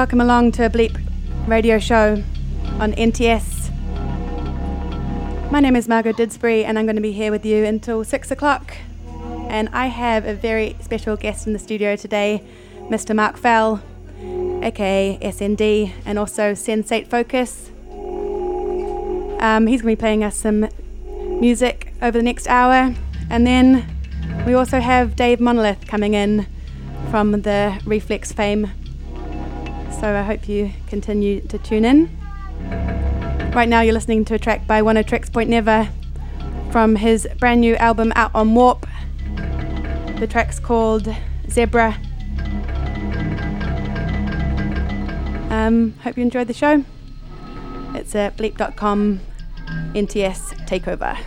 Welcome along to a Bleep radio show on NTS. My name is Margot Didsbury, and I'm going to be here with you until six o'clock. And I have a very special guest in the studio today, Mr. Mark Fell, aka SND, and also Sensate Focus. Um, he's going to be playing us some music over the next hour, and then we also have Dave Monolith coming in from the Reflex fame. So I hope you continue to tune in. Right now, you're listening to a track by One of Oneohtrix Point Never from his brand new album out on Warp. The track's called Zebra. Um, hope you enjoyed the show. It's a bleep.com NTS takeover.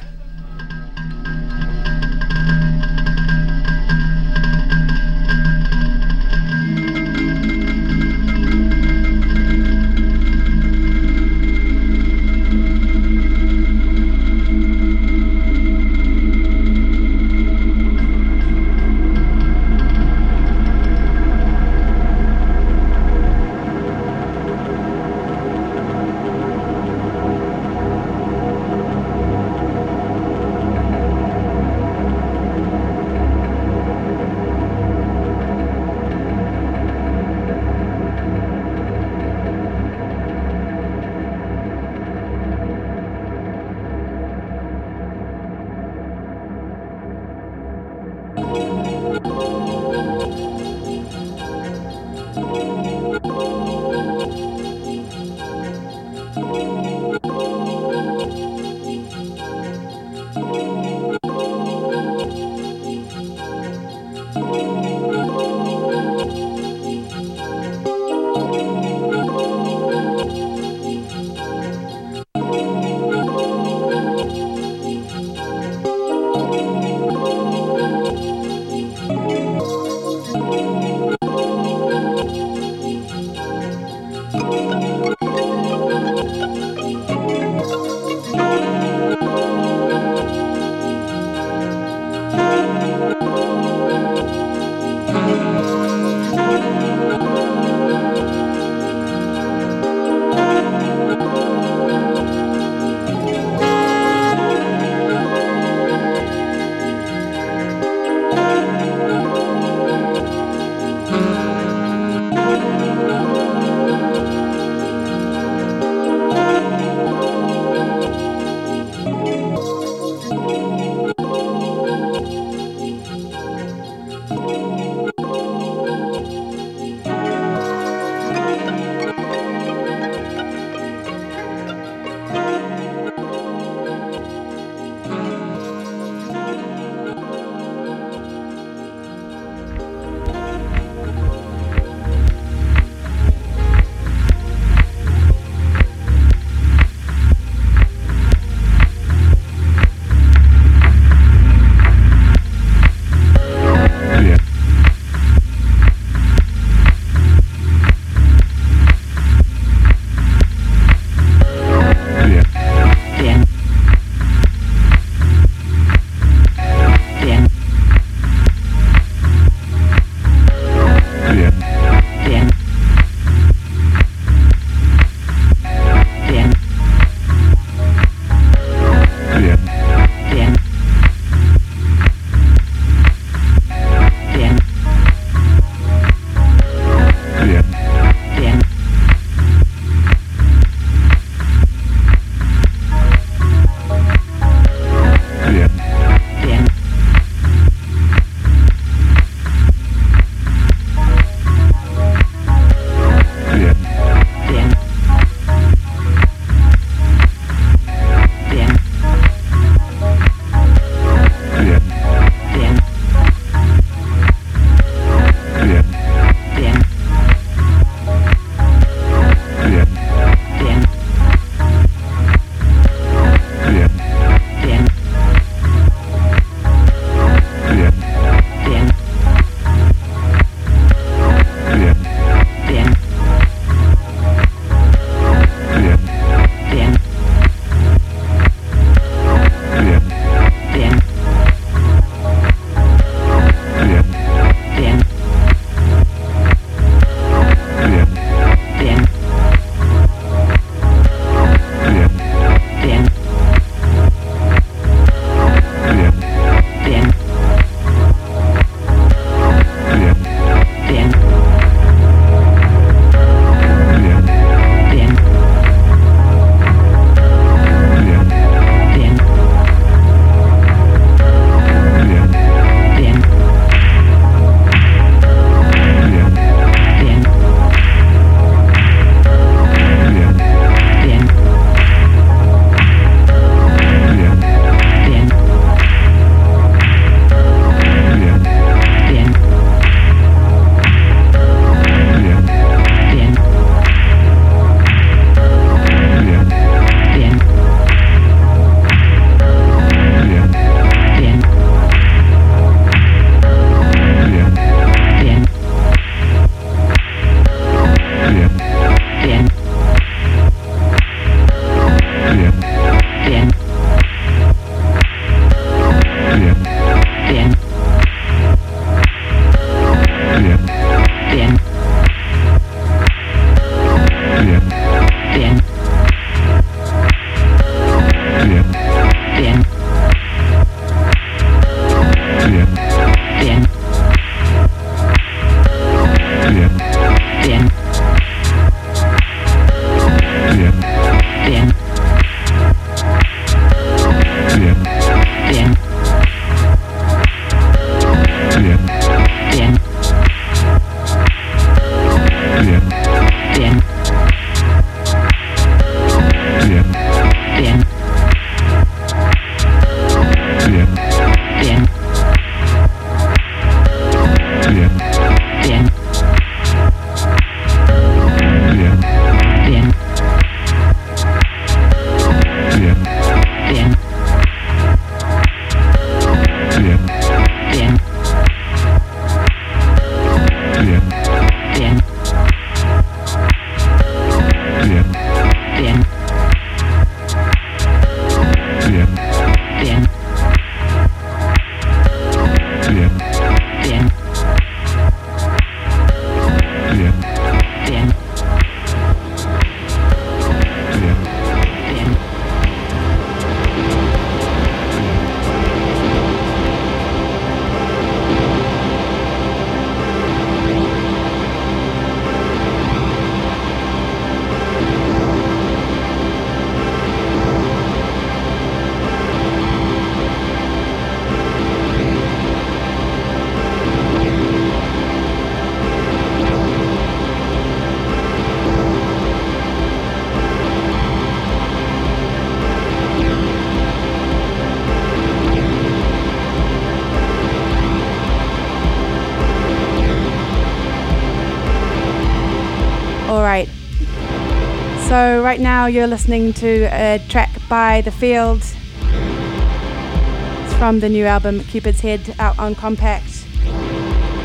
Right now you're listening to a track by The Field. It's from the new album Cupid's Head out on Kompakt.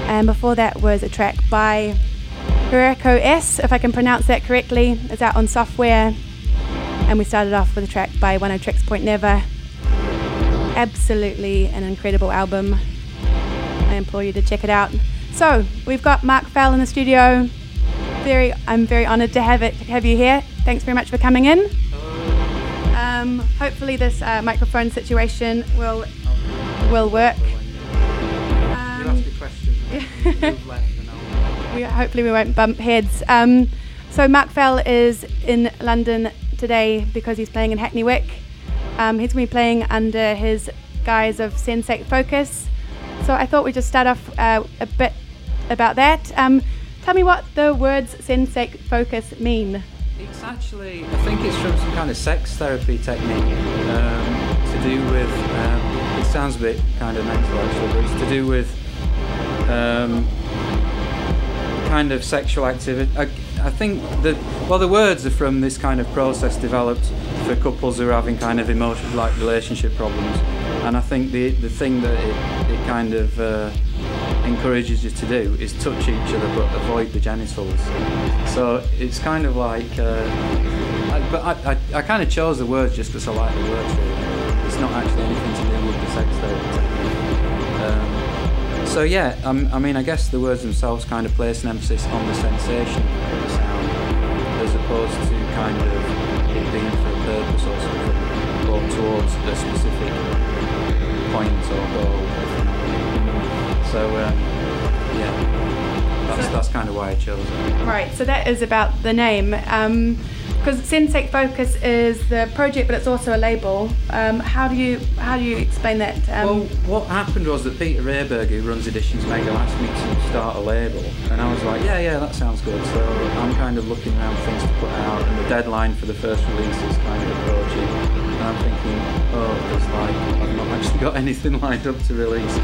And before that was a track by Hirako S, if I can pronounce that correctly. It's out on Software. And we started off with a track by Oneohtrix Point Never. Absolutely an incredible album. I implore you to check it out. So we've got Mark Fell in the studio. Very, I'm very honoured to have it, have you here. Thanks very much for coming in. Um, hopefully this uh, microphone situation will will work. Um, we, hopefully we won't bump heads. Um, so Mark Fell is in London today because he's playing in Hackney Wick. Um, he's going to be playing under his guise of Sensate Focus. So I thought we'd just start off uh, a bit about that. Um, tell me what the words sensate focus mean. It's actually, I think it's from some kind of sex therapy technique um, to do with, um, it sounds a bit kind of mental actually, but it's to do with um, kind of sexual activity. I, think that, well, the words are from this kind of process developed for couples who are having kind of emotional, like relationship problems. And I think the, the thing that it, it kind of, uh, encourages you to do is touch each other but avoid the genitals. So it's kind of like, uh, I, but I, I, I kind of chose the words just because I like the words really. It's not actually anything to do with the sex therapy. Um, so yeah, um, I mean, I guess the words themselves kind of place an emphasis on the sensation of the sound as opposed to kind of it being for a purpose or something or towards a specific point or goal. So um, yeah, that's so, that's kind of why I chose it. Right. So that is about the name. Um, because Sensate Focus is the project, but it's also a label. Um, how do you how do you explain that? Um, well, what happened was that Peter Rehberg, who runs Editions Mego, asked me to start a label, and I was like, yeah, yeah, that sounds good. So I'm kind of looking around things to put out, and the deadline for the first release is kind of approaching, and I'm thinking, oh, there's like I've not actually got anything lined up to release,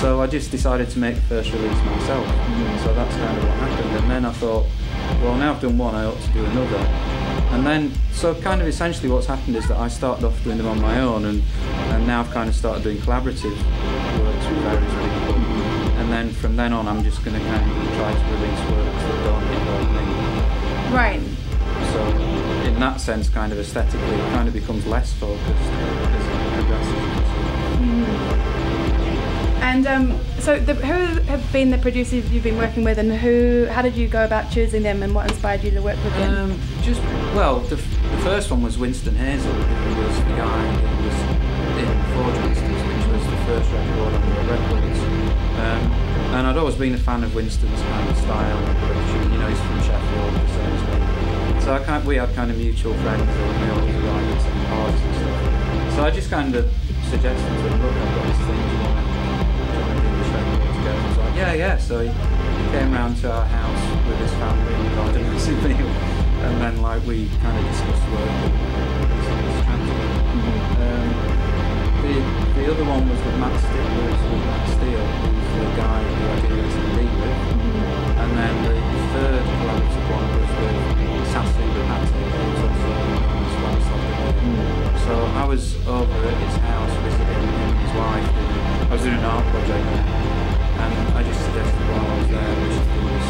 so I just decided to make the first release myself. Mm-hmm. So that's kind of what happened, and then I thought, well, now I've done one, I ought to do another. And then, so kind of essentially what's happened is that I started off doing them on my own, and, and now I've kind of started doing collaborative works with various people. And then from then on, I'm just going to kind of try to release works that don't involve me. Right. So, in that sense, kind of aesthetically, it kind of becomes less focused And um, so, the, who have been the producers you've been working with, and who? How did you go about choosing them, and what inspired you to work with them? Um, just well, the, the, first one was Winston Hazel, who was the guy who was in Forge Masters, which was the first record on the records. Um, and I'd always been a fan of Winston's kind of style. You know, he's from Sheffield, as me. So I kind, we had kind of mutual friends, and we parties and stuff. So I just kind of suggested to him, look, I've got this thing, yeah, yeah. So he, came round to our house with his family and got a massive meal, and then like we kind of discussed work and mm-hmm. um, the the other one was with Mat Steel, was with Mat Steel, who's the guy who I did it with, mm-hmm. and then the third collaborative one was with Sasu Ripatti, who's also mm-hmm. So I was over at his house visiting him and his wife. I was doing an art project and I just suggested while I was there we should do this.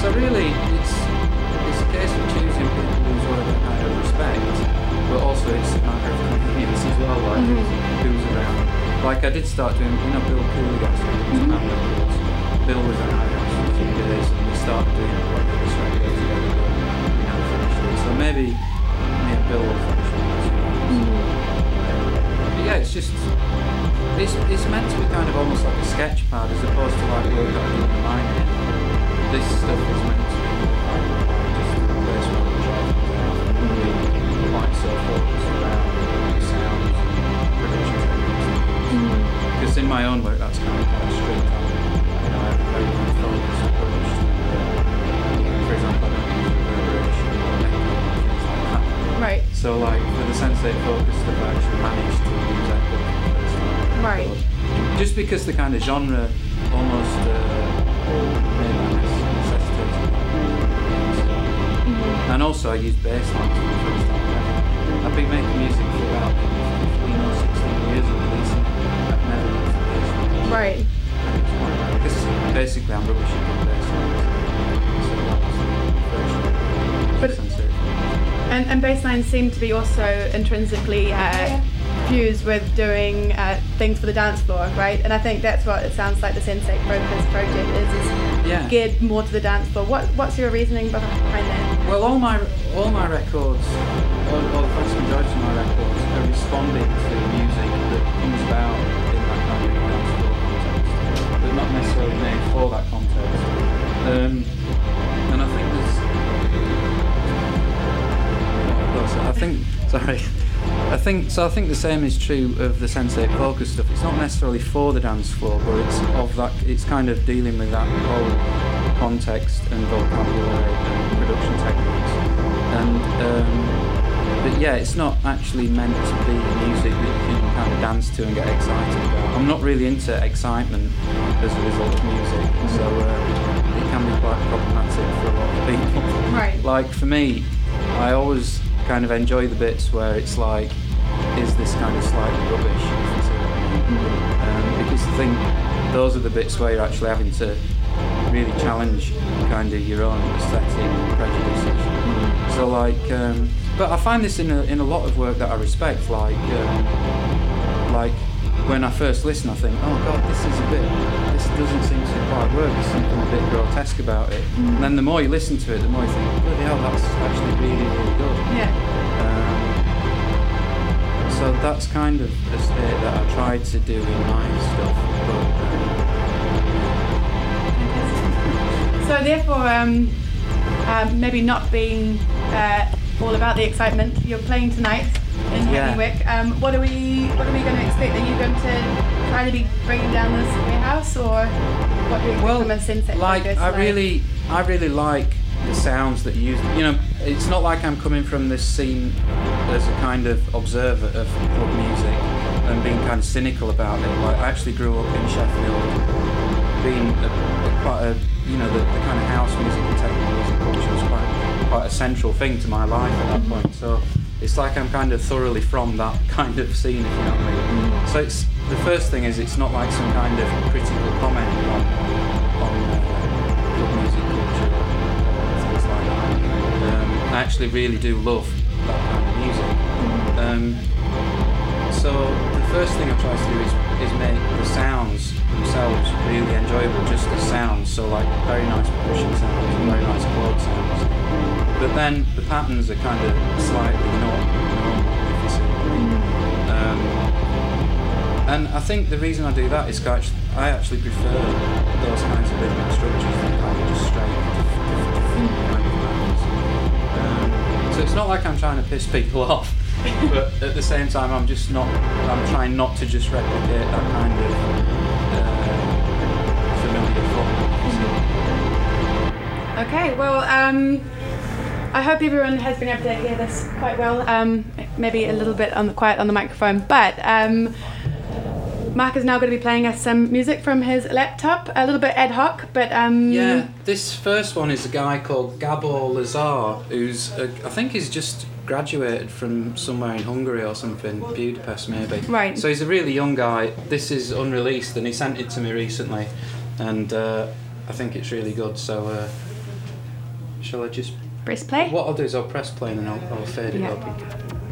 So really, it's it's a case of choosing people who's got a kind of respect, but also it's a matter of convenience as well, like mm-hmm. who's around. Like I did start doing, you know, Bill Kouligas some mm-hmm. Bill was an house for a few days, and we started doing like this radio together. Never finished so maybe me and Bill will finish yeah, it's just it's, it's meant to be kind of almost like a sketch pad as opposed to like work that I do in my head. This stuff is meant to be like, just a place where the drive and really quite so focused around the sounds and production techniques. Because in my own work that's kind of quite strict. You know, I have a very focused approach to uh, for example, I don't use reverberation or echo things like that. Right. So like for the Sensate focus I've actually managed to Right. Just because the kind of genre almost uh, necessitates and also I use bass lines for the first time ever. I've been making music for about 15 or 16 years at least. I've never used bass lines. Right. Because basically I'm rubbish at bass lines. So that was the But- first sensor. And, and baselines seem to be also intrinsically uh, fused with doing uh, things for the dance floor, right? And I think that's what it sounds like the Sensate Focus project is, is Yeah. geared more to the dance floor. What, what's your reasoning behind that? Well, all my all my records, or, or the vast majority of my records, are responding to music that comes about in that kind of dance floor context, but not necessarily made for that context. Um, and I think there's, oh, I think sorry. I think so. I think the same is true of the Sensate Focus stuff. It's not necessarily for the dance floor, but it's of that. It's kind of dealing with that whole context and vocabulary and production techniques. And um, but yeah, it's not actually meant to be music that you can kind of dance to and get excited about. I'm not really into excitement as a result of music, so uh, it can be quite problematic for a lot of people. Right. Like for me, I always kind of enjoy the bits where it's like, is this kind of slightly rubbish? if you see what I mean. Um, because I think those are the bits where you're actually having to really challenge kind of your own aesthetic prejudices. So like, um, but I find this in a, in a lot of work that I respect. Like, um, like when I first listen, I think, oh god, this is a bit, this doesn't seem to quite work. There's something a bit grotesque about it. And then the more you listen to it, the more you think, bloody hell, that's actually really, really good. Yeah. Um, so that's kind of the state that I try to do in my stuff. But, um, So therefore, um, um, maybe not being uh, all about the excitement, you're playing tonight in Yeah. Um, what are we What are we going to expect? Are you going to try to be bringing down this warehouse, or what do you expect well, from a like? I really, I really like the sounds that you use. You know, it's not like I'm coming from this scene as a kind of observer of club music and being kind of cynical about it. Like I actually grew up in Sheffield, being a, quite a, you know, the, the kind of house music and techno music culture was quite, quite a central thing to my life at that mm-hmm. point. So it's like I'm kind of thoroughly from that kind of scene, if you know what I mean. Mm-hmm. So it's the first thing is it's not like some kind of critical comment on I actually really do love that kind of music. Um, so the first thing I try to do is, is make the sounds themselves really enjoyable, just the sounds. So like very nice percussion sounds, and very nice chord sounds. But then the patterns are kind of slightly not. Um, and I think the reason I do that is 'cause I actually prefer those kinds of rhythmic structures than kind of just straight so it's not like I'm trying to piss people off, but at the same time I'm just not. I'm trying not to just replicate that kind of uh, familiar form. Okay, well, um, I hope everyone has been able to hear this quite well. Um, maybe a little bit on the quiet on the microphone, but um, Mark is now going to be playing us some music from his laptop, a little bit ad hoc, but um, Yeah, this first one is a guy called Gabor Lazar, who's uh, I think he's just graduated from somewhere in Hungary or something, Budapest maybe. Right. So he's a really young guy. This is unreleased, and he sent it to me recently, and uh, I think it's really good. So, uh, shall I just? press play. What I'll do is I'll press play and then I'll, I'll fade it Yeah. up.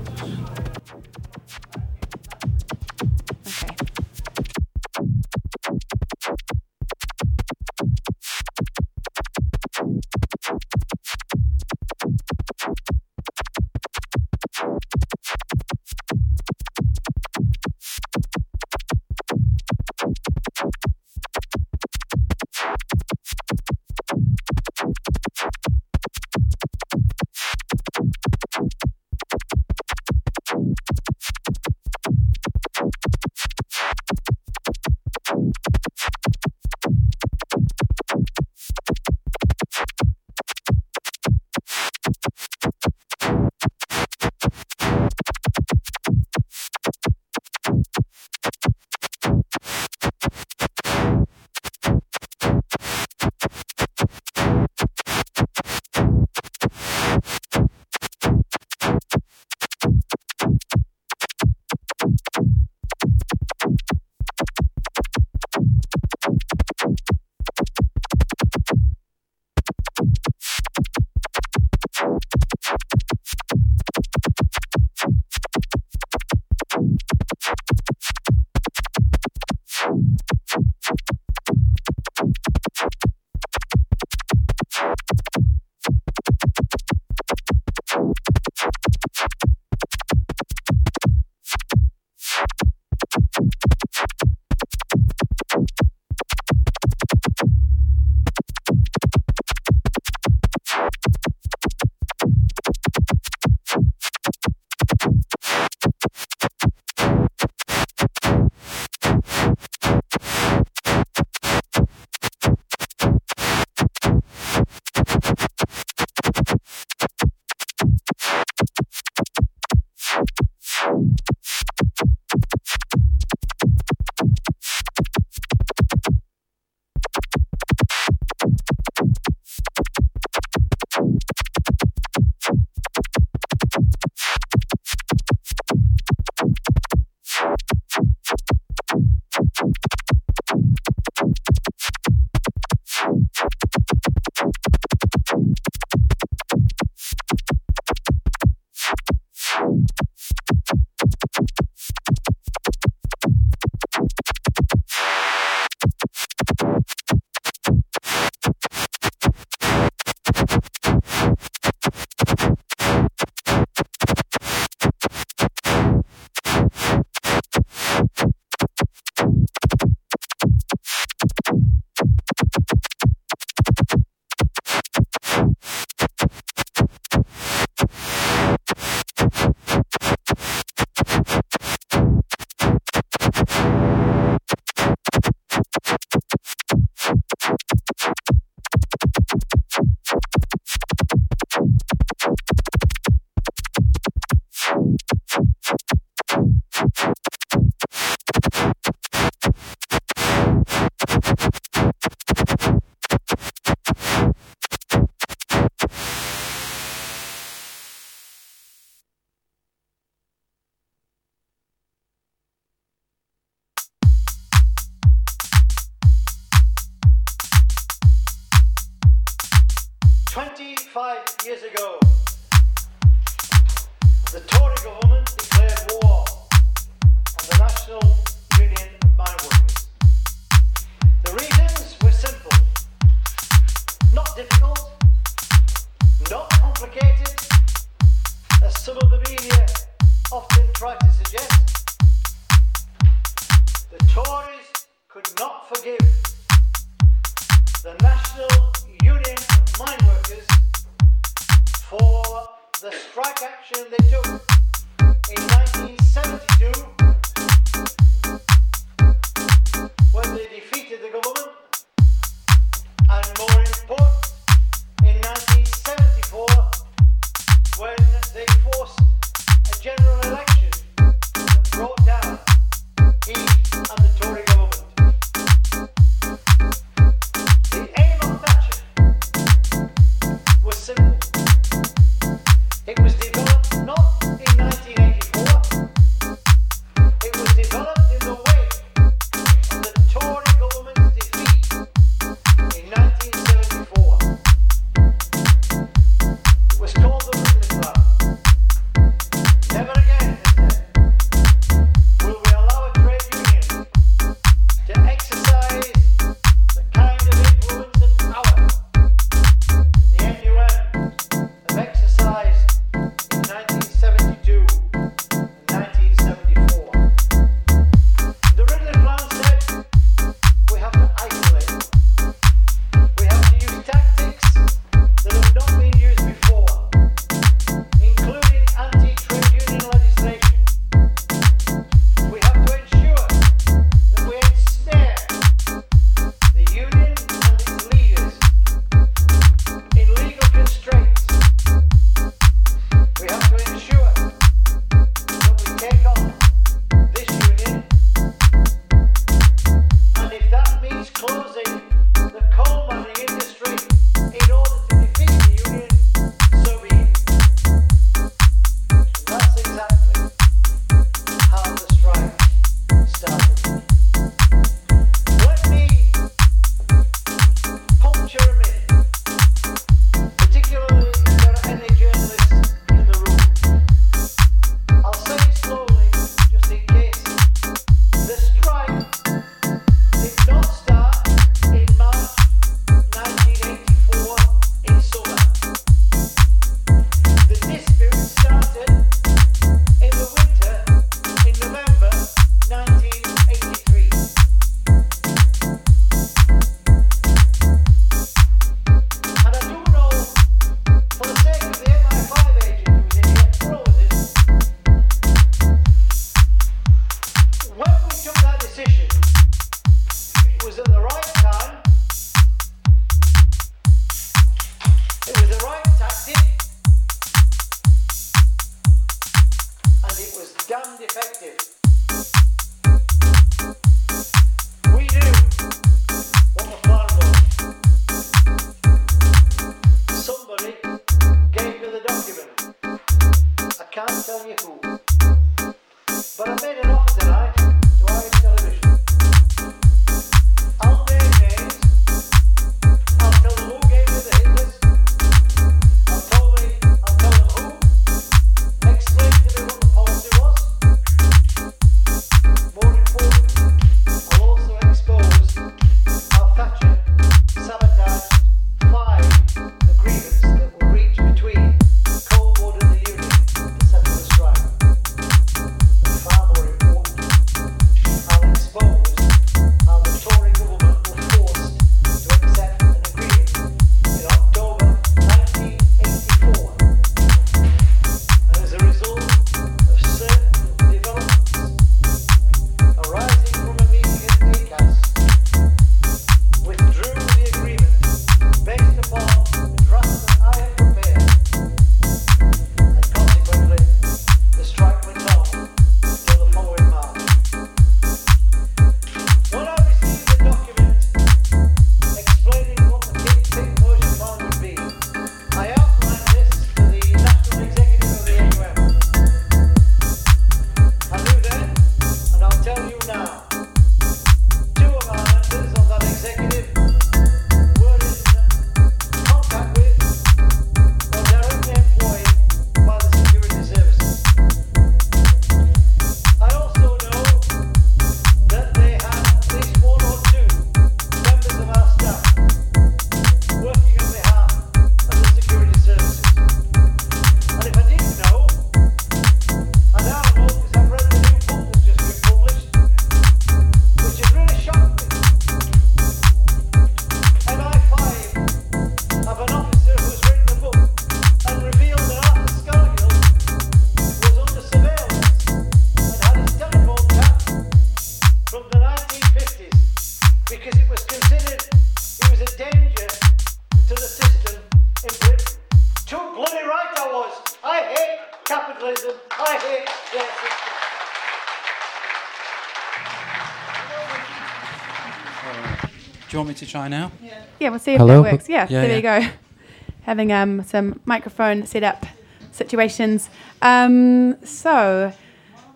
To try now? Yeah, we'll see if Hello? that works. Yeah, Yeah, there you go. Having um, some microphone setup situations. Um, so,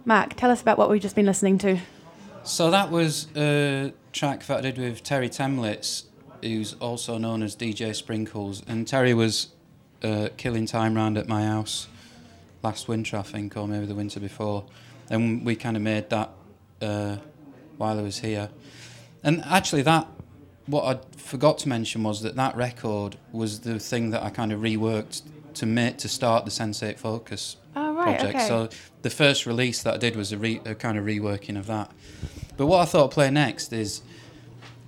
Mark, tell us about what we've just been listening to. So that was a track that I did with Terre Thaemlitz, who's also known as DJ Sprinkles. And Terry was uh, killing time round at my house last winter, I think, or maybe the winter before. And we kind of made that uh, while I was here. And actually, that what I forgot to mention was that that record was the thing that I kind of reworked to make to start the Sensate Focus Oh, right, project. okay. So the first release that I did was a, re, a kind of reworking of that. But what I thought I'd play next is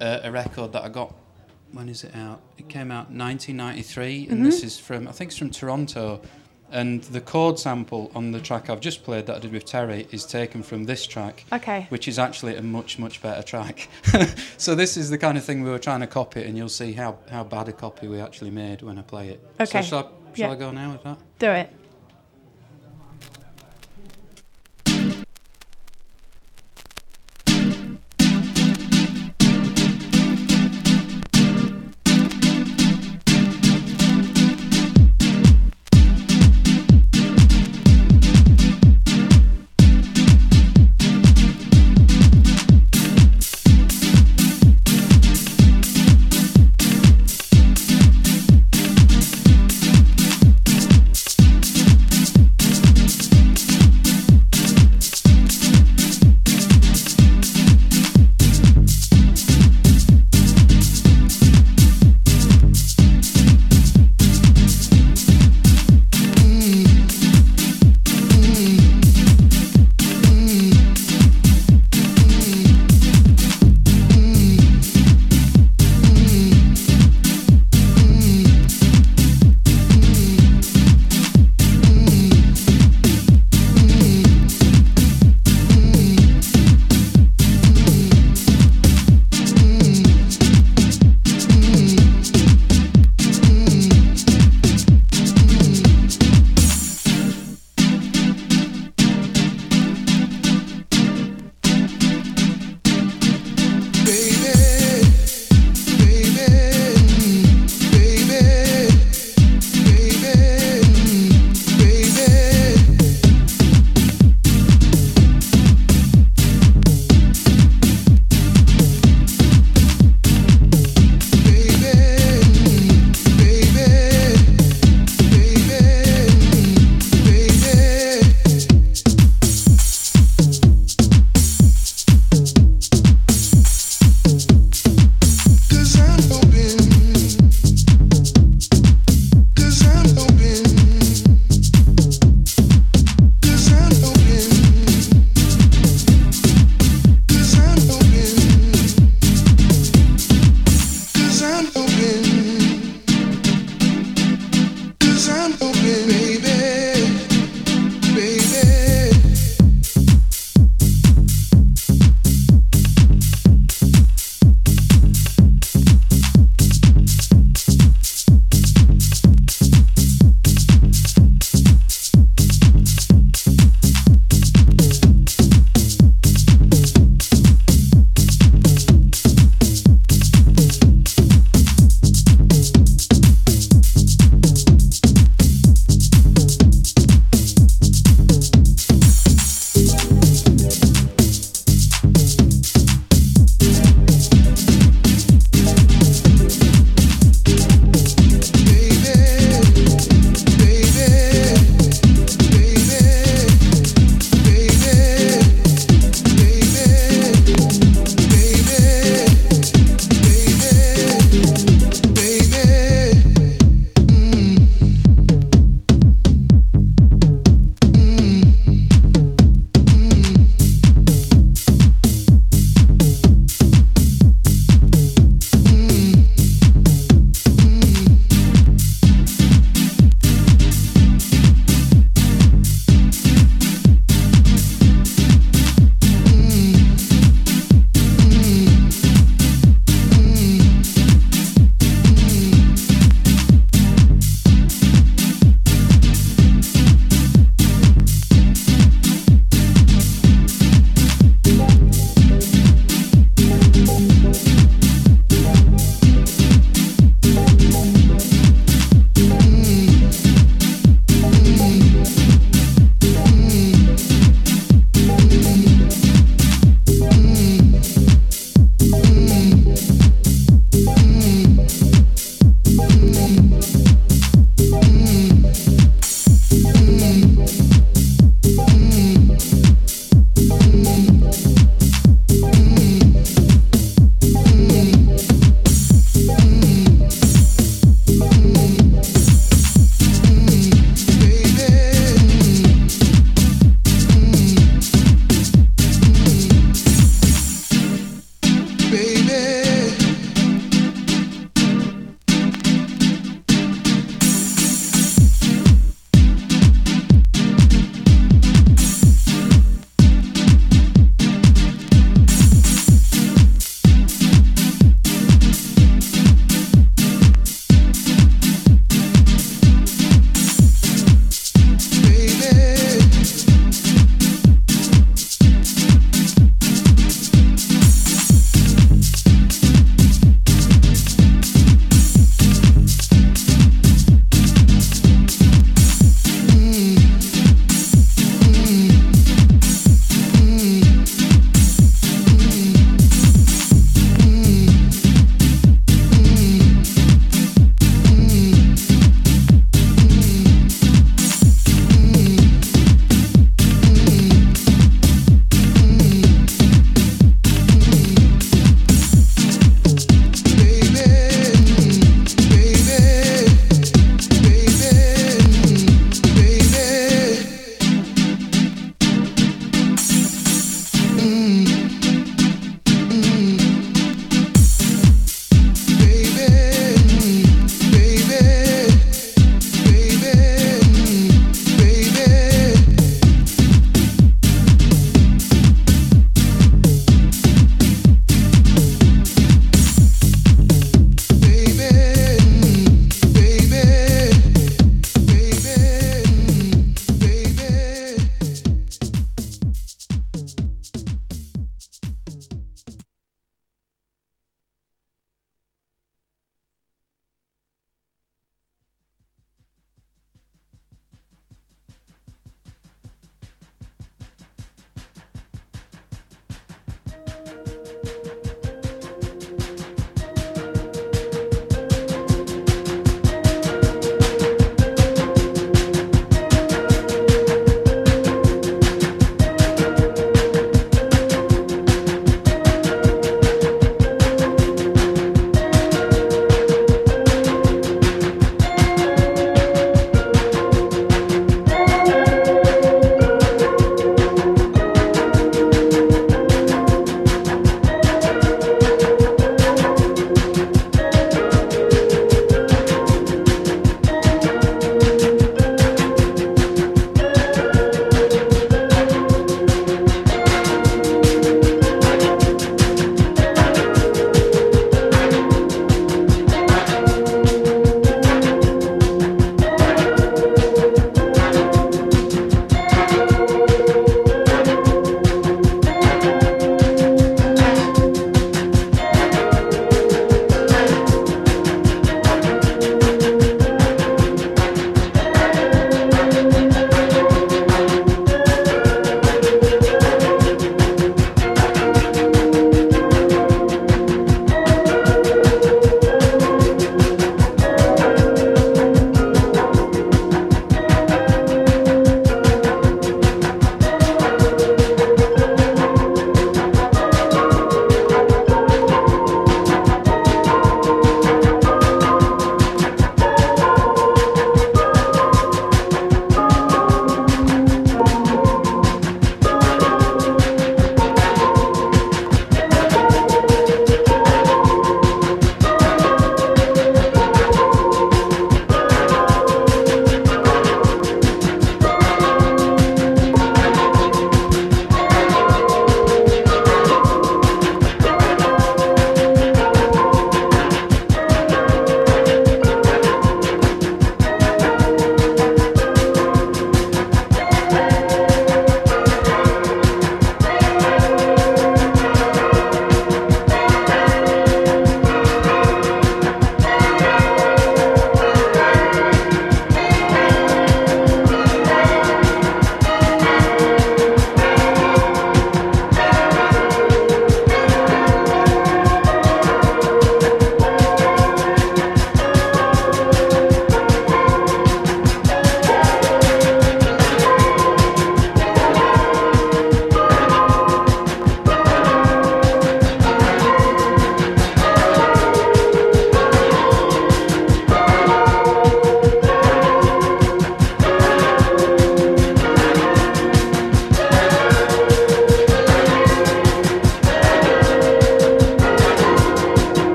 uh, a record that I got. When is it out? It came out 1993, and this Mhm. is from I think it's from Toronto. And the chord sample on the track I've just played that I did with Terre is taken from this track, Okay. which is actually a much much better track. so this is the kind of thing we were trying to copy, and you'll see how, how bad a copy we actually made when I play it. Okay. So shall I, shall Yeah. I go now with that? Do it.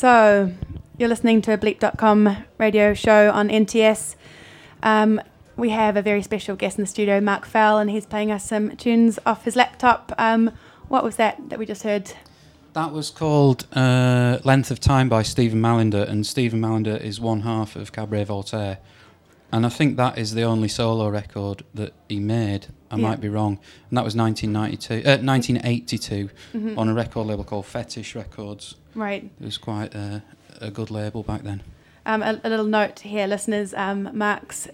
So you're listening to a Bleep.com radio show on NTS. Um, we have a very special guest in the studio, Mark Fell, and he's playing us some tunes off his laptop. Um, what was that that we just heard? That was called uh, Length of Time by Stephen Mallinder, and Stephen Mallinder is one half of Cabaret Voltaire. And I think that is the only solo record that he made. I Yeah. might be wrong. And that was 1992, uh, 1982 Mhm. On a record label called Fetish Records. Right. It was quite a, a good label back then. Um, a, a little note here, listeners. Um, Mark's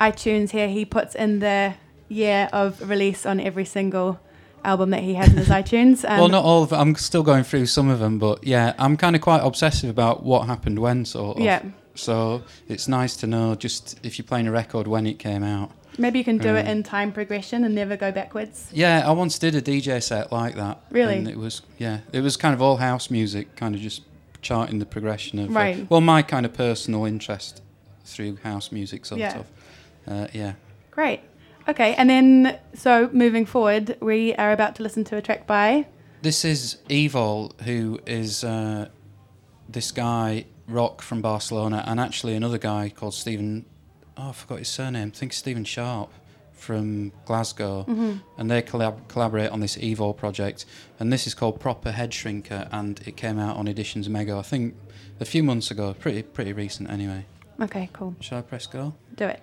iTunes here, he puts in the year of release on every single album that he has in his iTunes. Um, well, not all of them. I'm still going through some of them, but yeah, I'm kind of quite obsessive about what happened when, sort of. Yeah. So it's nice to know just if you're playing a record when it came out. Maybe you can do it Um, in time progression and never go backwards. Yeah, I once did a DJ set like that. Really? And it was yeah, it was kind of all house music, kind of just charting the progression of uh, Right. well, my kind of personal interest through house music, sort Yeah. of. Uh, yeah. Great. Okay, and then so moving forward, we are about to listen to a track by. This is EVOL, who is uh, this guy Roc from Barcelona, and actually another guy called Stephen oh, I forgot his surname. I think Stephen Sharp from Glasgow, mm-hmm. and they collab- collaborate on this EVOL project. And this is called Proper Head Shrinker, and it came out on Editions Mego, I think, a few months ago. Pretty pretty recent, anyway. Okay, cool. Shall I press go? Do it.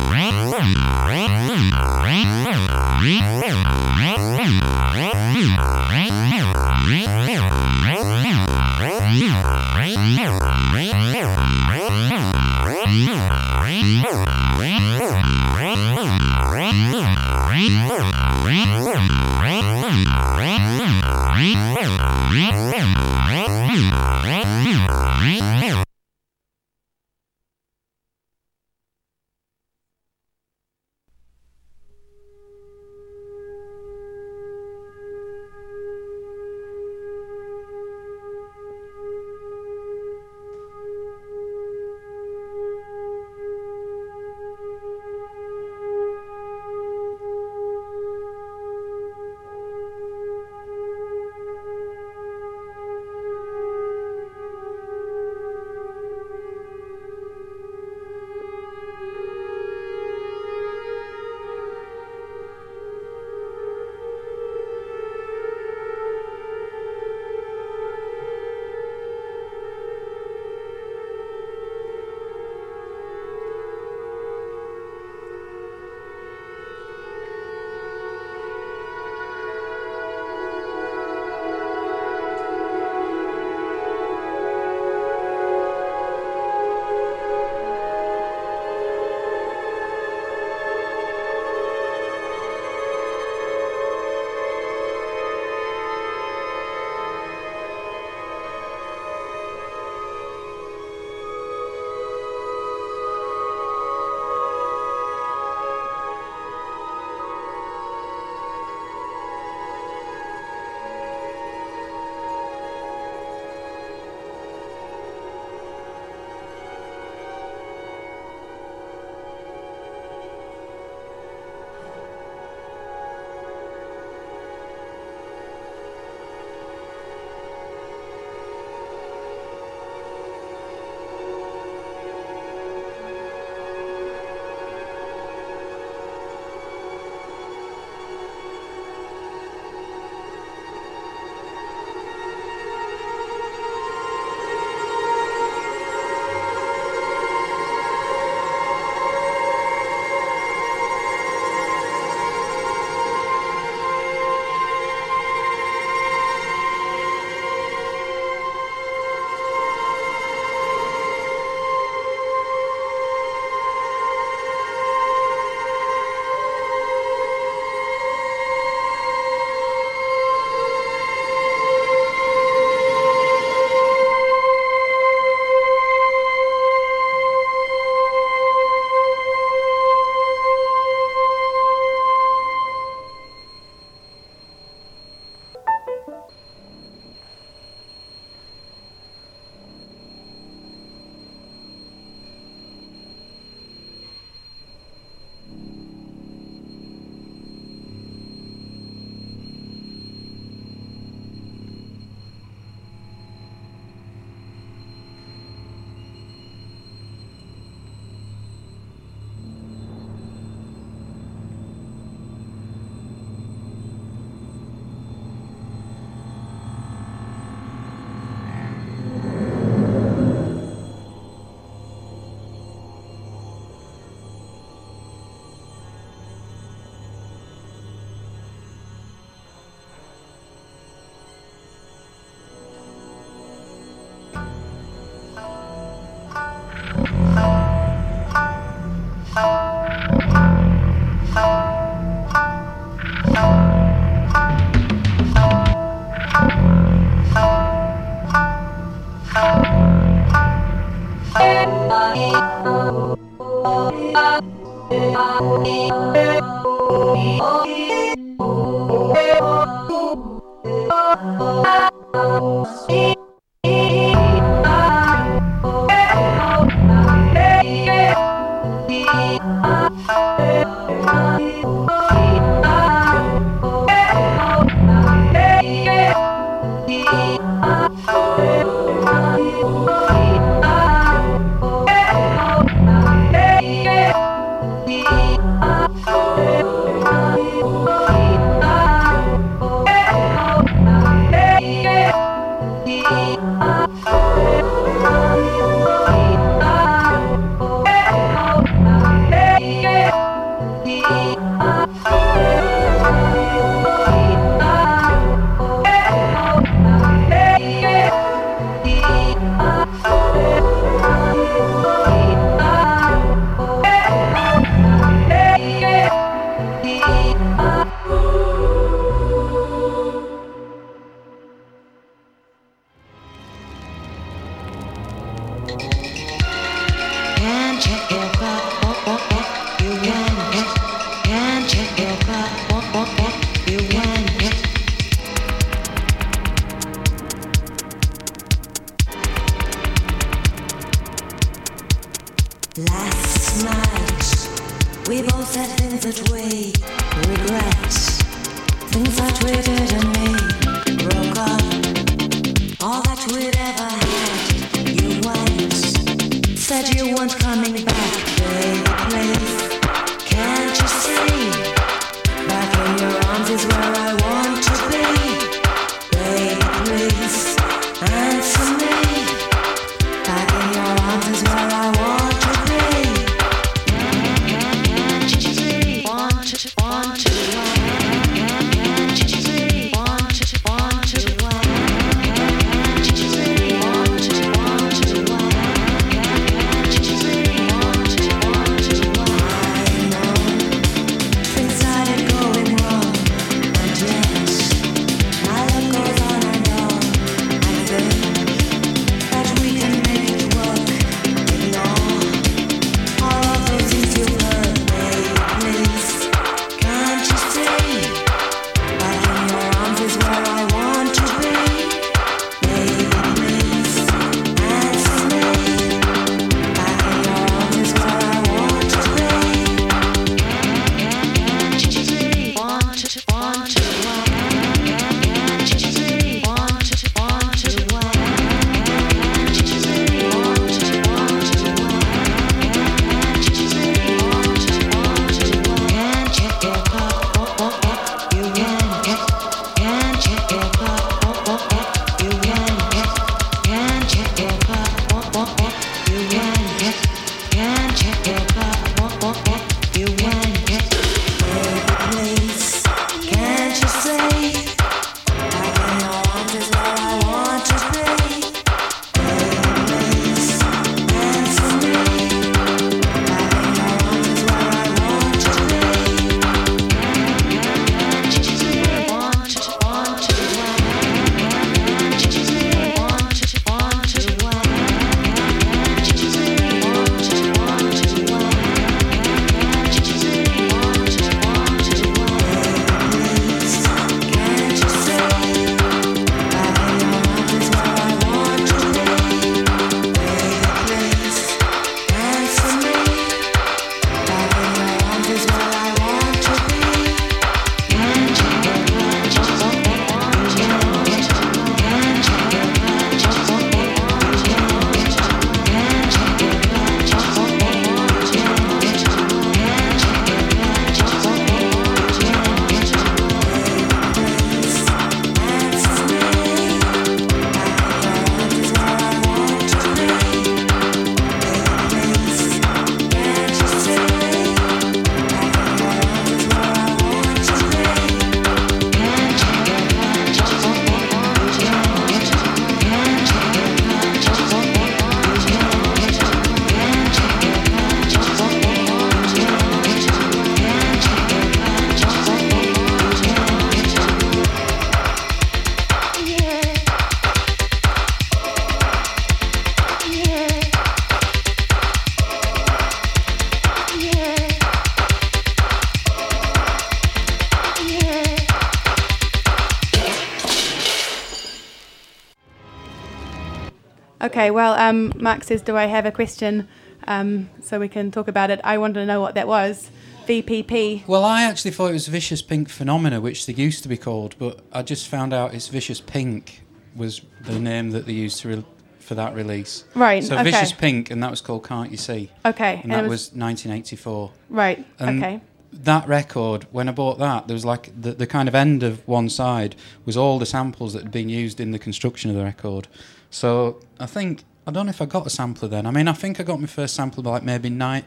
Okay, well, um, Mark says, do I have a question um, so we can talk about it? I wanted to know what that was. VPP. Well, I actually thought it was Vicious Pink Phenomena, which they used to be called, but I just found out it's Vicious Pink was the name that they used to re- for that release. Right. So okay. Vicious Pink, and that was called Can't You See, Okay. and that was, 1984. right. and- okay. That record, when I bought that, there was like the, the kind of end of one side was all the samples that had been used in the construction of the record. So I think I don't know if I got a sampler then. I mean, I think I got my first sampler like maybe night,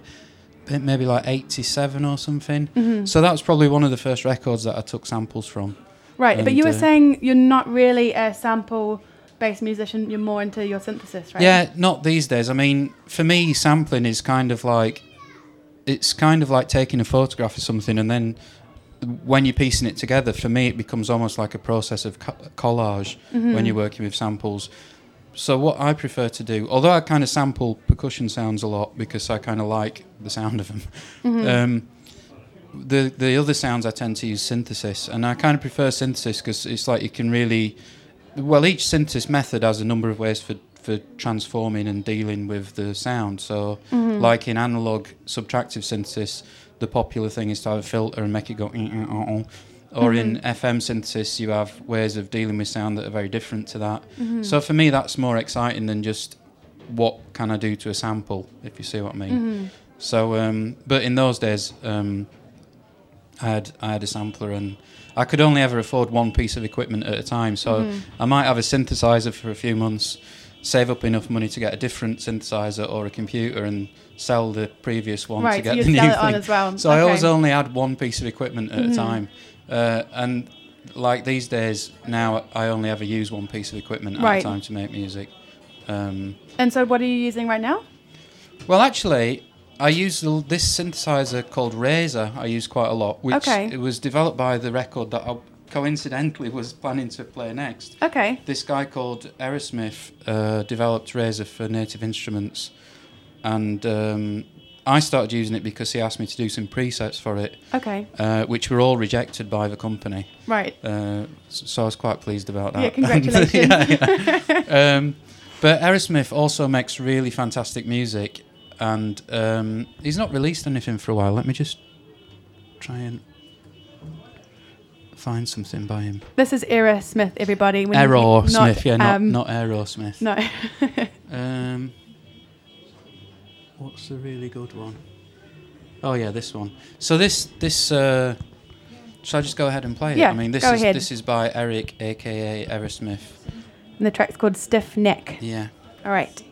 maybe like '87 or something. Mhm. So that was probably one of the first records that I took samples from. Right, but you were uh, saying you're not really a sample-based musician. You're more into your synthesis, right? Yeah, not these days. I mean, for me, sampling is kind of like it's kind of like taking a photograph of something and then when you're piecing it together, for me, it becomes almost like a process of co- collage Mm-hmm. when you're working with samples. So what I prefer to do, although I kind of sample percussion sounds a lot because I kind of like the sound of them, Mm-hmm. um, the the other sounds I tend to use synthesis, and I kind of prefer synthesis because it's like you can really, well, each synthesis method has a number of ways for for transforming and dealing with the sound. So, Mm-hmm. like in analog subtractive synthesis, the popular thing is to have a filter and make it go. "Mm, mm, mm, mm." Or in FM synthesis, you have ways of dealing with sound that are very different to that. Mm-hmm. So for me, that's more exciting than just what can I do to a sample, if you see what I mean. Mm-hmm. So, um, but in those days, um, I had I had a sampler, and I could only ever afford one piece of equipment at a time. So Mm-hmm. I might have a synthesizer for a few months, save up enough money to get a different synthesizer or a computer, and sell the previous one to Right, so get you the new thing. on as well. So I always only had one piece of equipment at Mhm. a time, uh, and like these days now, I only ever use one piece of equipment at a time to make music. Um, And so, what are you using right now? well, actually, I use this synthesizer called Razor. I use quite a lot, which Okay. it was developed by the record that I coincidentally was planning to play next. Okay. This guy called Errorsmith uh, developed Razor for Native Instruments, and um, I started using it because he asked me to do some presets for it, Okay. uh, which were all rejected by the company. Right. Uh, so I was quite pleased about that. Yeah, congratulations. Yeah, yeah. um, but Errorsmith also makes really fantastic music, and um, he's not released anything for a while. Let me just try and find something by him. This is Errorsmith, everybody. when you- Errorsmith, yeah, not um, not Aerosmith. No. Um, what's the really good one? Oh yeah, this one. So this this. Uh, shall I just go ahead and play it? Yeah, I mean, this go is ahead. this is by Eric, aka Errorsmith. and the track's called Stiff Neck. Yeah. All right.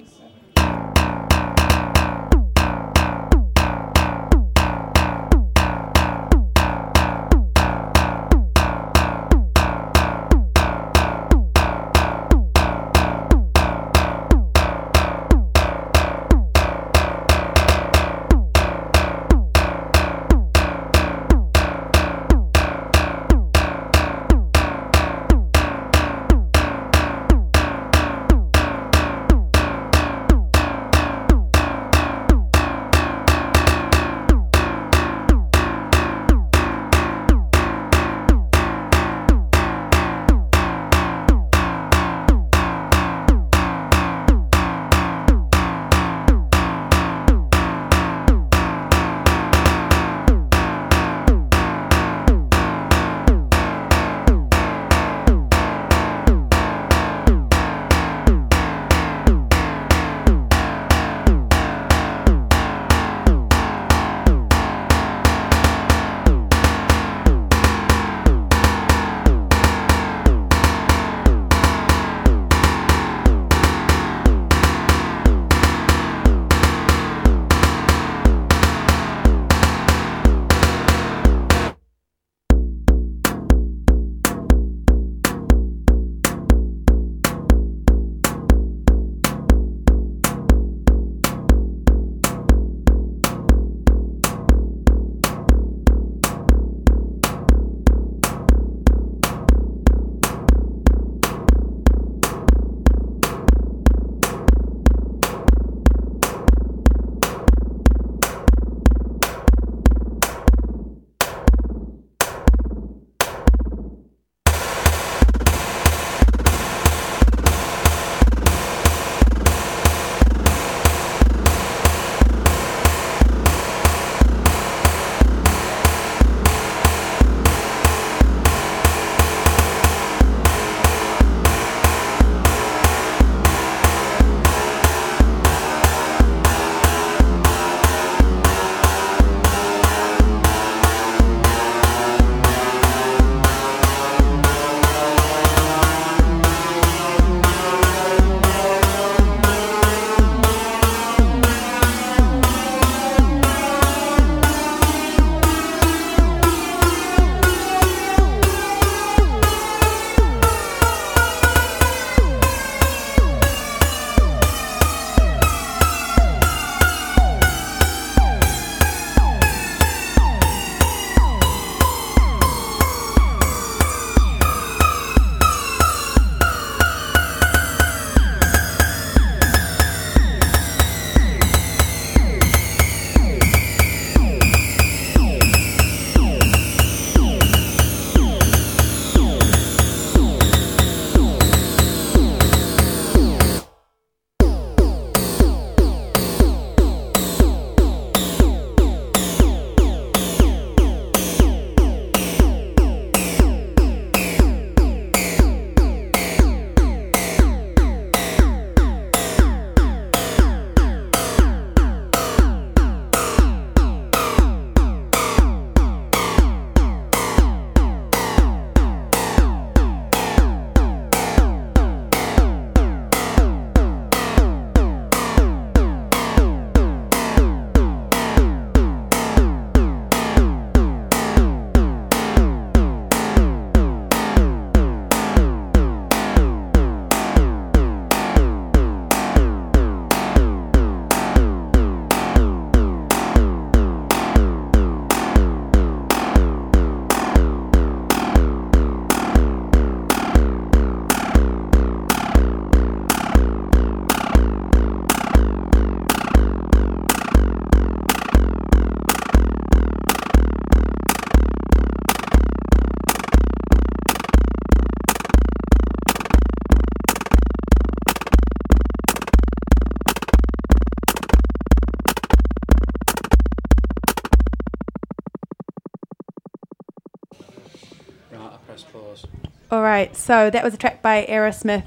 All right, so that was a track by Errorsmith.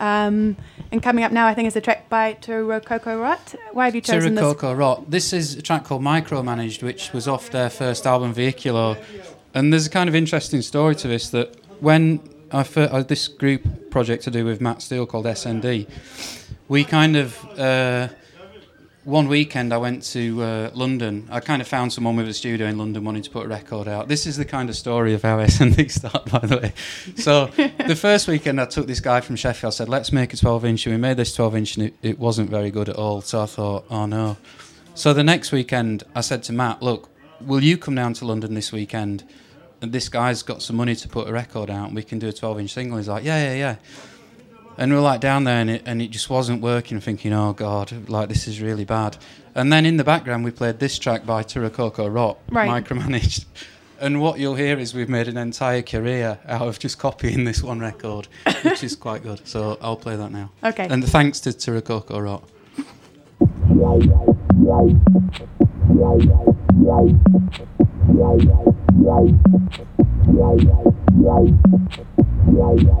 Um, and coming up now, I think, is a track by To Rococo Rot. Why have you chosen this? To Rococo Rot. This is a track called Micromanaged, which was off their first album, Veiculo. And there's a kind of interesting story to this that when I fir- uh, this group project to do with Mat Steel called SND, we kind of uh, one weekend I went to uh, London. I kind of found someone with a studio in London wanting to put a record out. This is the kind of story of how SND started, by the way. So the first weekend I took this guy from Sheffield. I said, "Let's make a 12 inch." And we made this 12 inch, and it, it wasn't very good at all. So I thought, "Oh no." So the next weekend I said to Matt, "Look, will you come down to London this weekend?" And this guy's got some money to put a record out, and we can do a 12 inch single. He's like, "Yeah, yeah, yeah." And we were like down there and it, and it just wasn't working thinking oh god like this is really bad. And then in the background we played this track by To Rococo Rot Right. micromanaged. And what you'll hear is we've made an entire career out of just copying this one record which is quite good. So I'll play that now. Okay. and thanks to Right.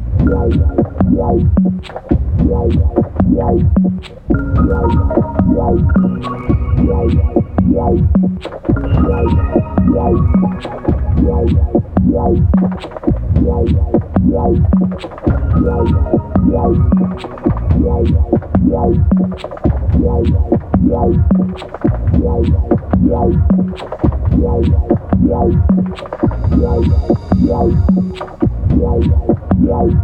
Right. Right.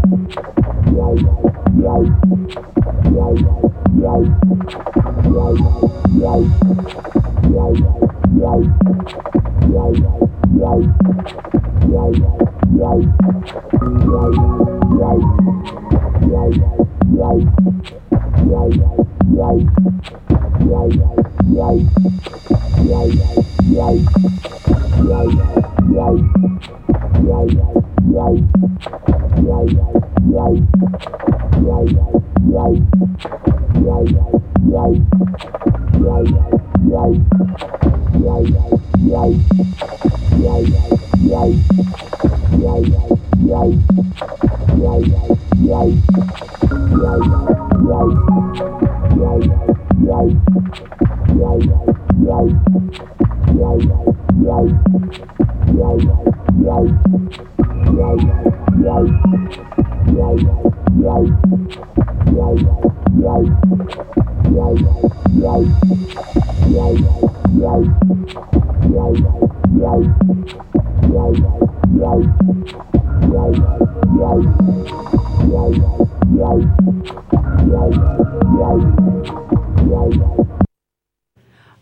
Right. Rot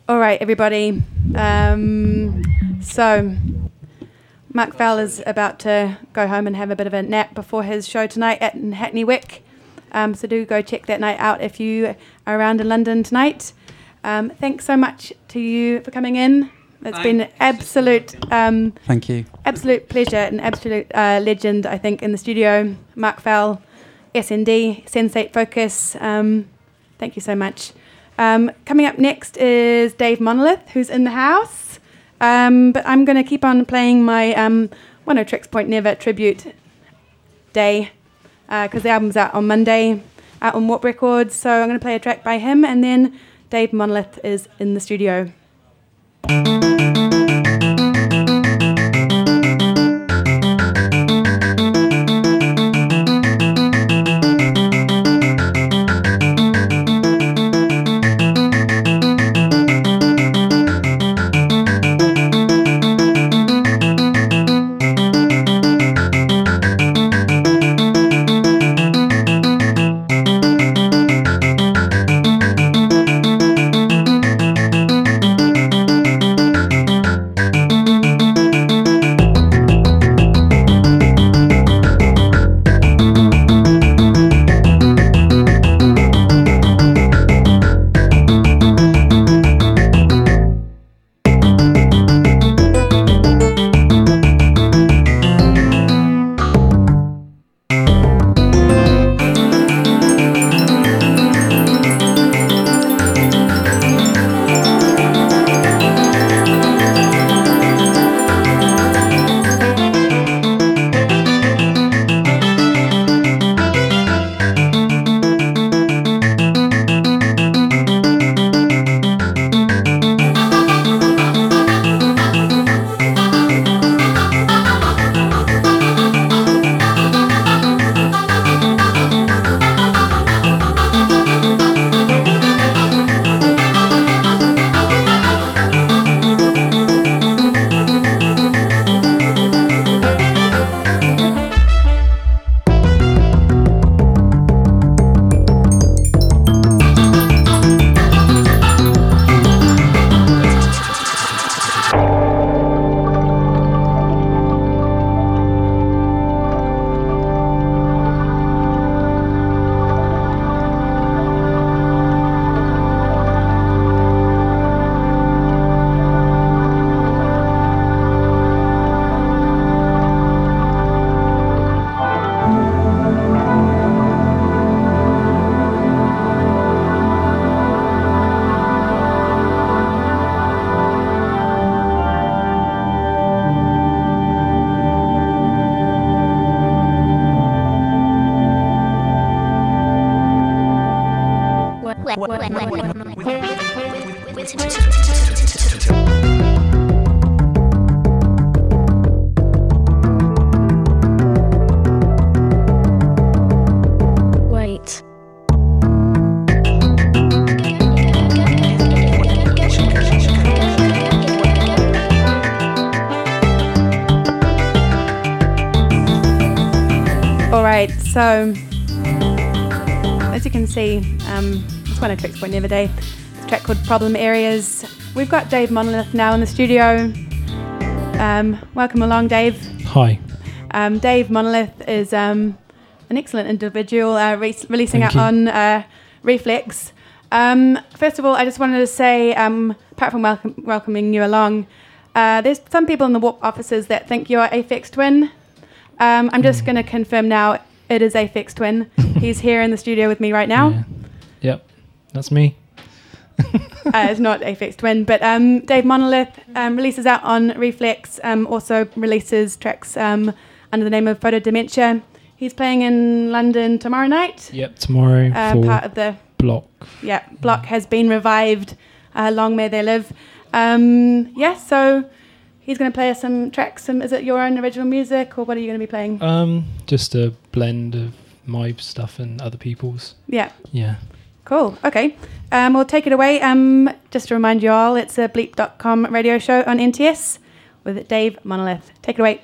All right, everybody. Um, so, Mark Fell is about to go home and have a bit of a nap before his show tonight at Hackney Wick. Um, so, do go check that night out if you are around in London tonight. Um, thanks so much to you for coming in. It's been an absolute, um, thank you absolute pleasure, an absolute uh, legend, I think, in the studio. Mark Fell, SND, Sensate Focus. Um, thank you so much. Um, coming up next is Dave Monolith, who's in the house. Um, but I'm going to keep on playing my um, Oneohtrix Point Never tribute day because uh, the album's out on Monday, out on Warp Records. So I'm going to play a track by him, and then Dave Monolith is in the studio. So, as you can see, um, it's Oneohtrix Point Never Day. It's a track called Problem Areas. We've got Dave Monolith now in the studio. Um, welcome along, Dave. Hi. Um, Dave Monolith is um, an excellent individual, uh, re- releasing Thank out you. on uh, Rephlex. Um, first of all, I just wanted to say, um, apart from welcome- welcoming you along, uh, there's some people in the Warp offices that think you're a Aphex Twin. Um, I'm just mm. going to confirm now it is Aphex Twin. He's here in the studio with me right now. Yeah. Yep, that's me. uh, it's not Aphex Twin, but um, Dave Monolith um, releases out on Rephlex. Um, also releases tracks um, under the name of Photo Dementia. He's playing in London tomorrow night. Yep, tomorrow. Uh, part of the Bloc. Yeah, Bloc has been revived. Uh, long may they live. Um, yeah, so he's going to play us some tracks. Some is it your own original music, or what are you going to be playing? Um, just a blend of my stuff and other people's. Yeah. Yeah. Cool. Okay. Um, we'll take it away. Um, just to remind you all, it's a bleep.com radio show on NTS with Dave Monolith. Take it away.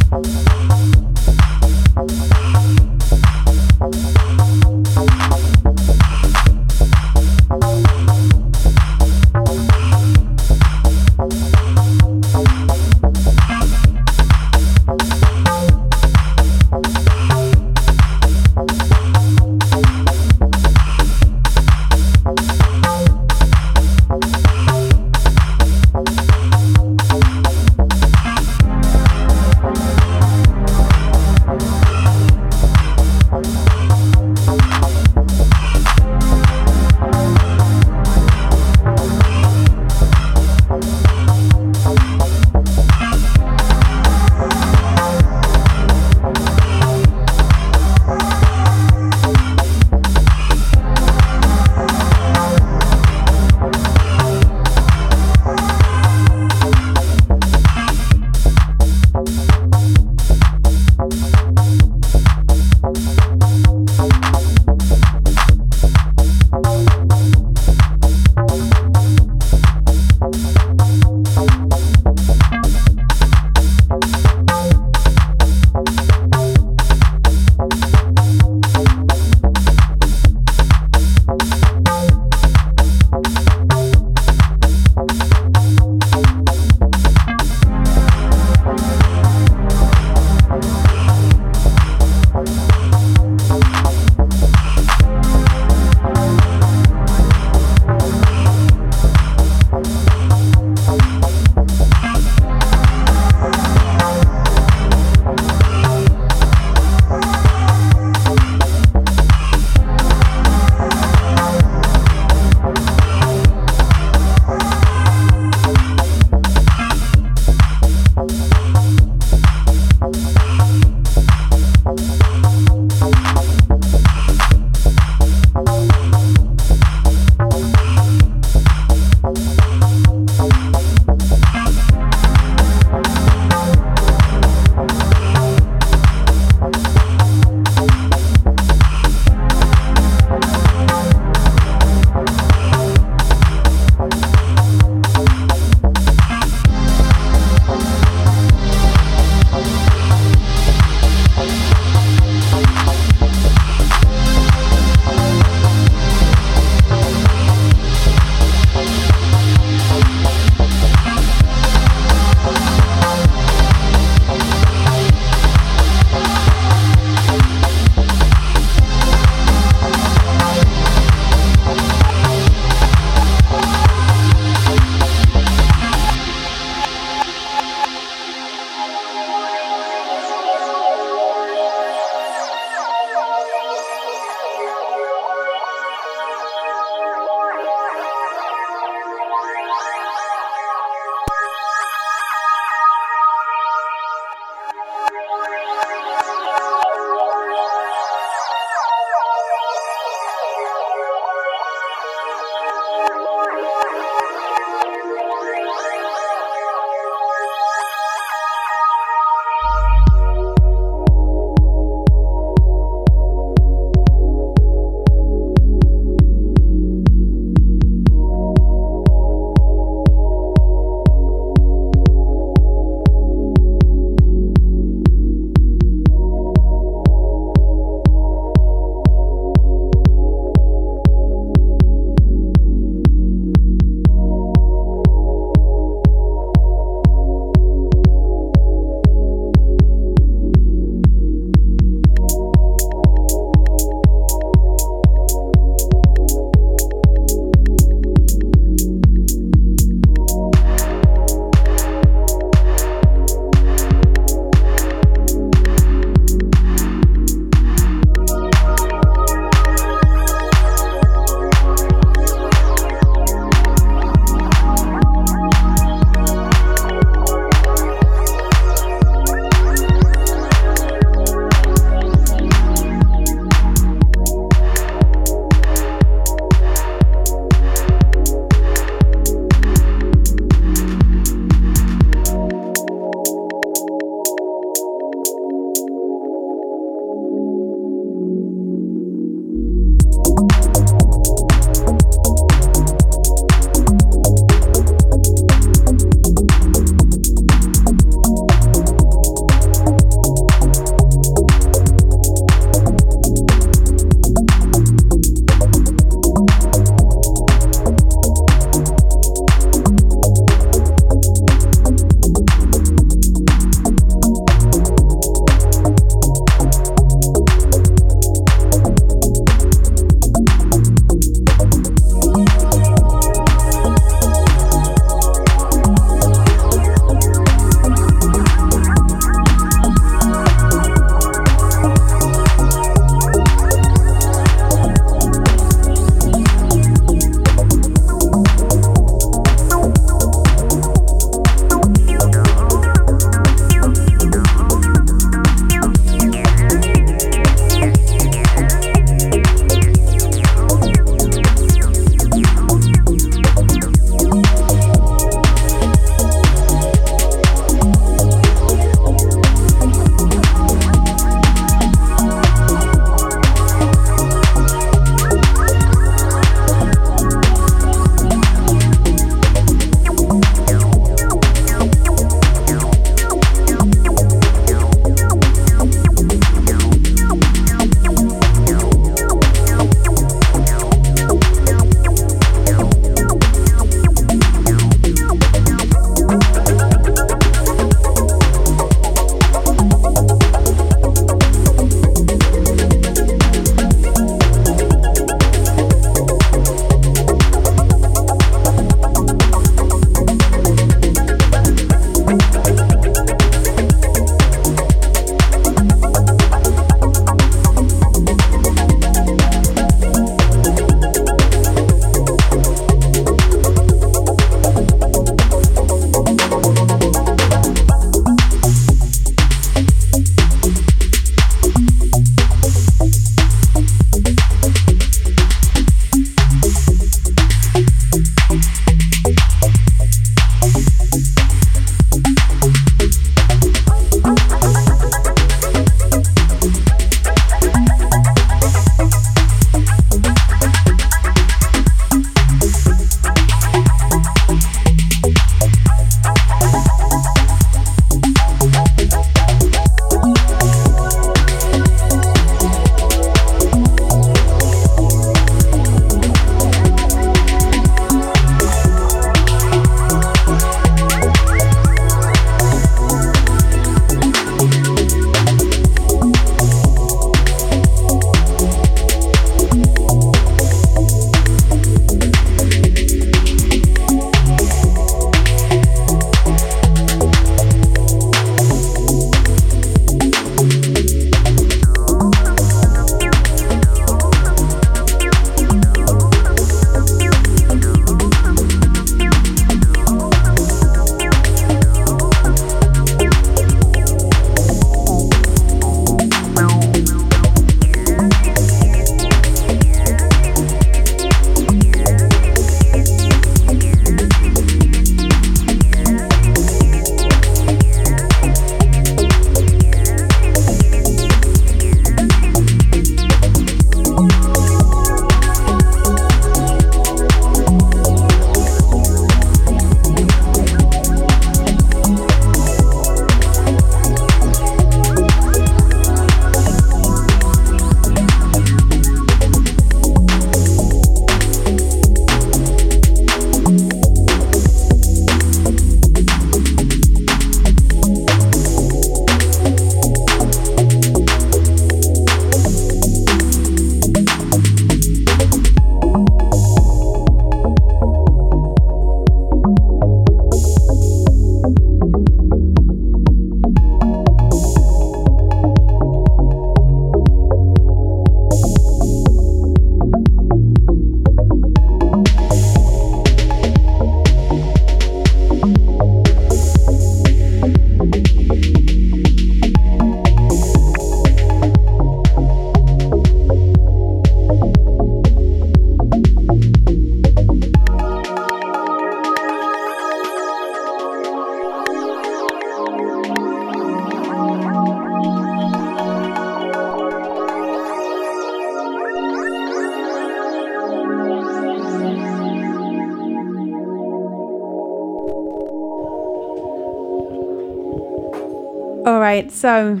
So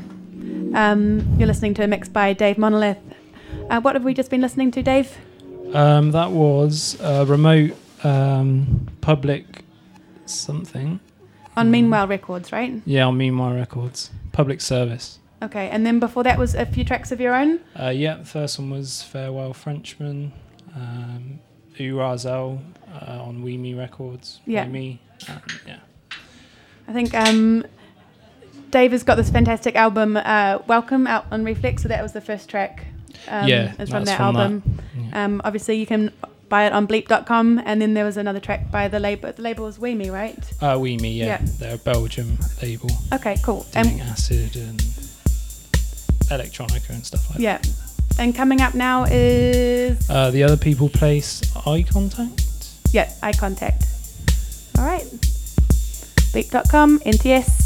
um, you're listening to a mix by Dave Monolith. Uh, what have we just been listening to, Dave? Um, that was a remote um, public something. On Mm. Meanwhile Records, right? Yeah, on Meanwhile Records. Public service. Okay, and then before that was a few tracks of your own. Uh, yeah, the first one was Farewell Frenchman, um, Urazel uh, on Weemy Records. Yeah. Weemy, and yeah. I think um, Dave has got this fantastic album, uh, Welcome, out on Rephlex. So that was the first track. Um, Yeah, it's from that from that. album. yeah. Um, obviously, you can buy it on Bleep.com, and then there was another track by the label. The label was Weemy, right? uh, Weemy, yeah. yeah. They're a Belgium label Okay, cool. doing And acid and electronica and stuff like that. yeah, and coming up now is. Uh, the other people place Eye Contact. yeah, Eye Contact. All right, Bleep.com, NTS.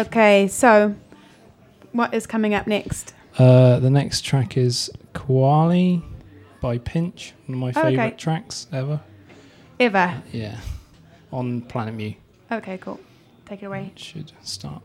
Okay, so what is coming up next? Uh, the next track is Qawwali by Pinch, one of my Oh, okay. favourite tracks ever. Ever. Yeah, on Planet Mu. Okay, cool. Take it away. It should start.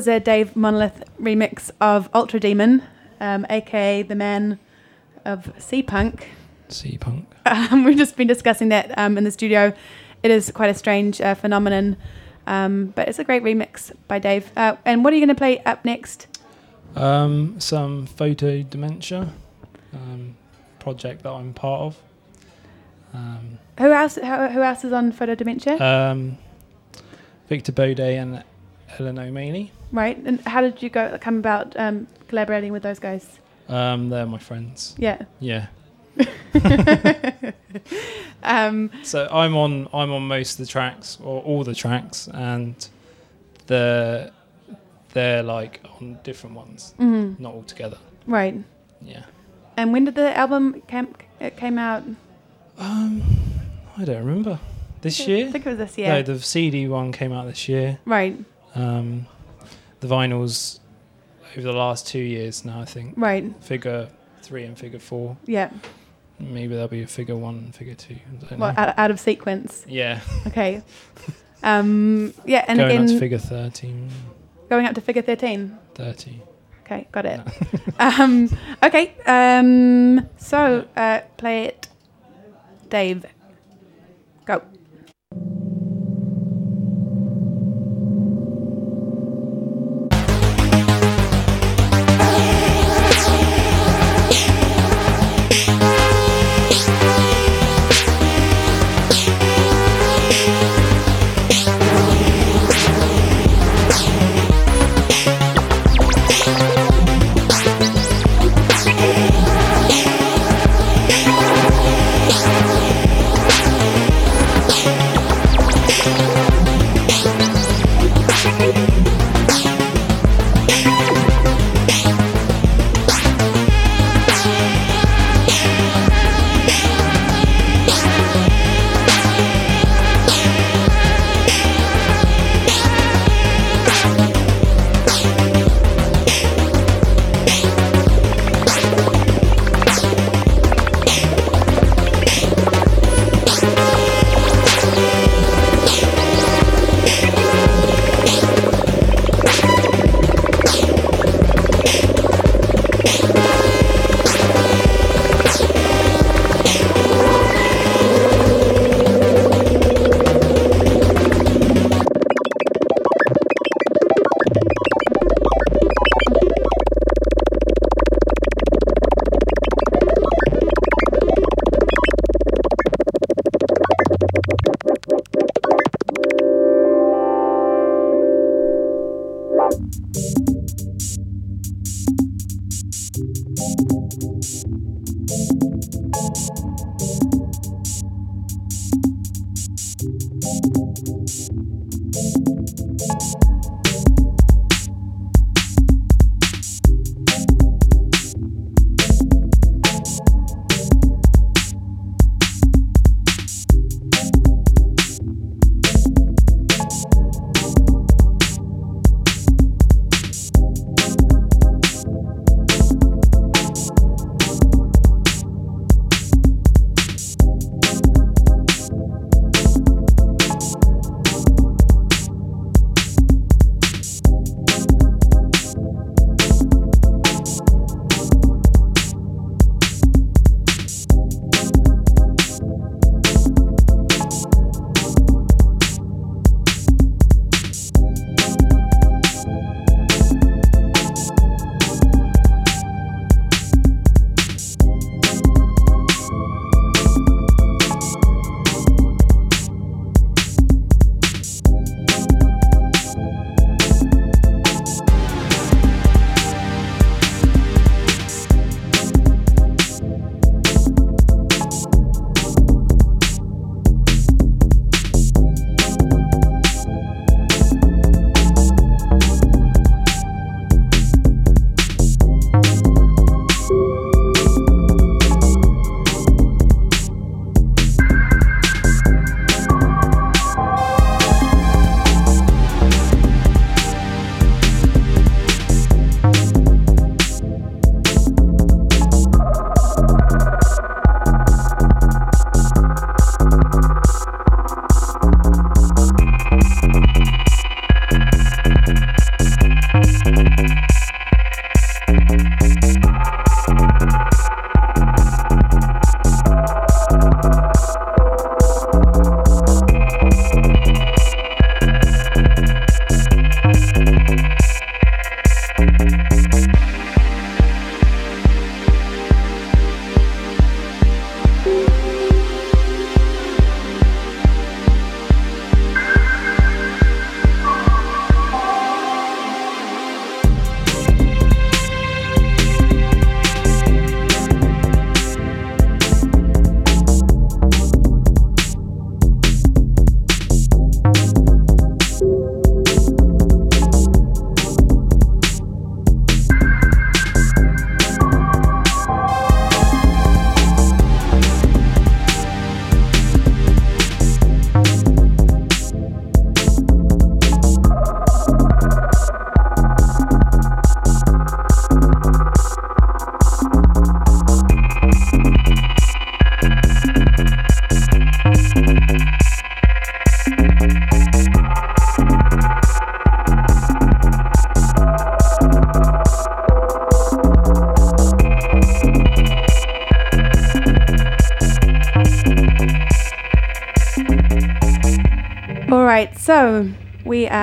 Was a Dave Monolith remix of Ultrademon, um, aka the man of Sea Punk. Sea Punk. Um, we've just been discussing that um, in the studio, it is quite a strange uh, phenomenon. Um, but it's a great remix by Dave. Uh, and what are you going to play up next? Um, some photo dementia um, project that I'm part of. Um, Who else? Who, who else is on Photo Dementia? um, Victor Bode and Ellen O'Malley. right. And how did you go come about um, collaborating with those guys? Um, they're my friends. Yeah. Yeah. um, So I'm on I'm on most of the tracks or all the tracks, and they're they're like on different ones, mhm, not all together. Right. Yeah. And when did the album cam- it came out? Um, I don't remember. This year? I think it was this year. No, the CD one came out this year. right. Um, the vinyls over the last two years now. I think Right. figure three and figure four. Yeah. Maybe there'll be a figure one and figure two. Well, out, out of sequence. yeah, Okay. Um, yeah, and going again, up to figure 13, going up to figure 13. 30. Okay, got it. um, okay, um, so uh, play it, Dave.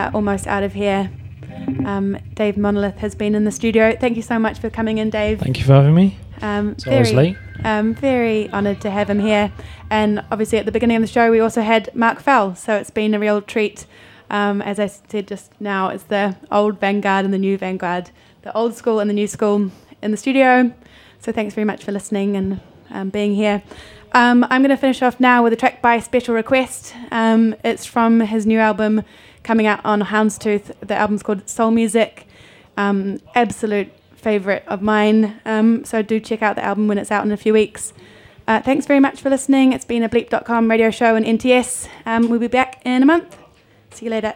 Are almost out of here. Um, Dave Monolith has been in the studio. Thank you so much for coming in, Dave. Thank you for having me. Um, It's always late. Um, very honoured to have him here. And obviously, at the beginning of the show, we also had Mark Fell. So it's been a real treat. Um, as I said just now, it's the old Vanguard and the new Vanguard, the old school and the new school in the studio. So thanks very much for listening and um, being here. Um, I'm going to finish off now with a track by Special Request. Um, it's from his new album coming out on Houndstooth. The album's called Soul Music. Um, absolute favourite of mine. Um, so do check out the album when it's out in a few weeks. Uh, thanks very much for listening. It's been a bleep.com radio show and NTS. Um, we'll be back in a month. See you later.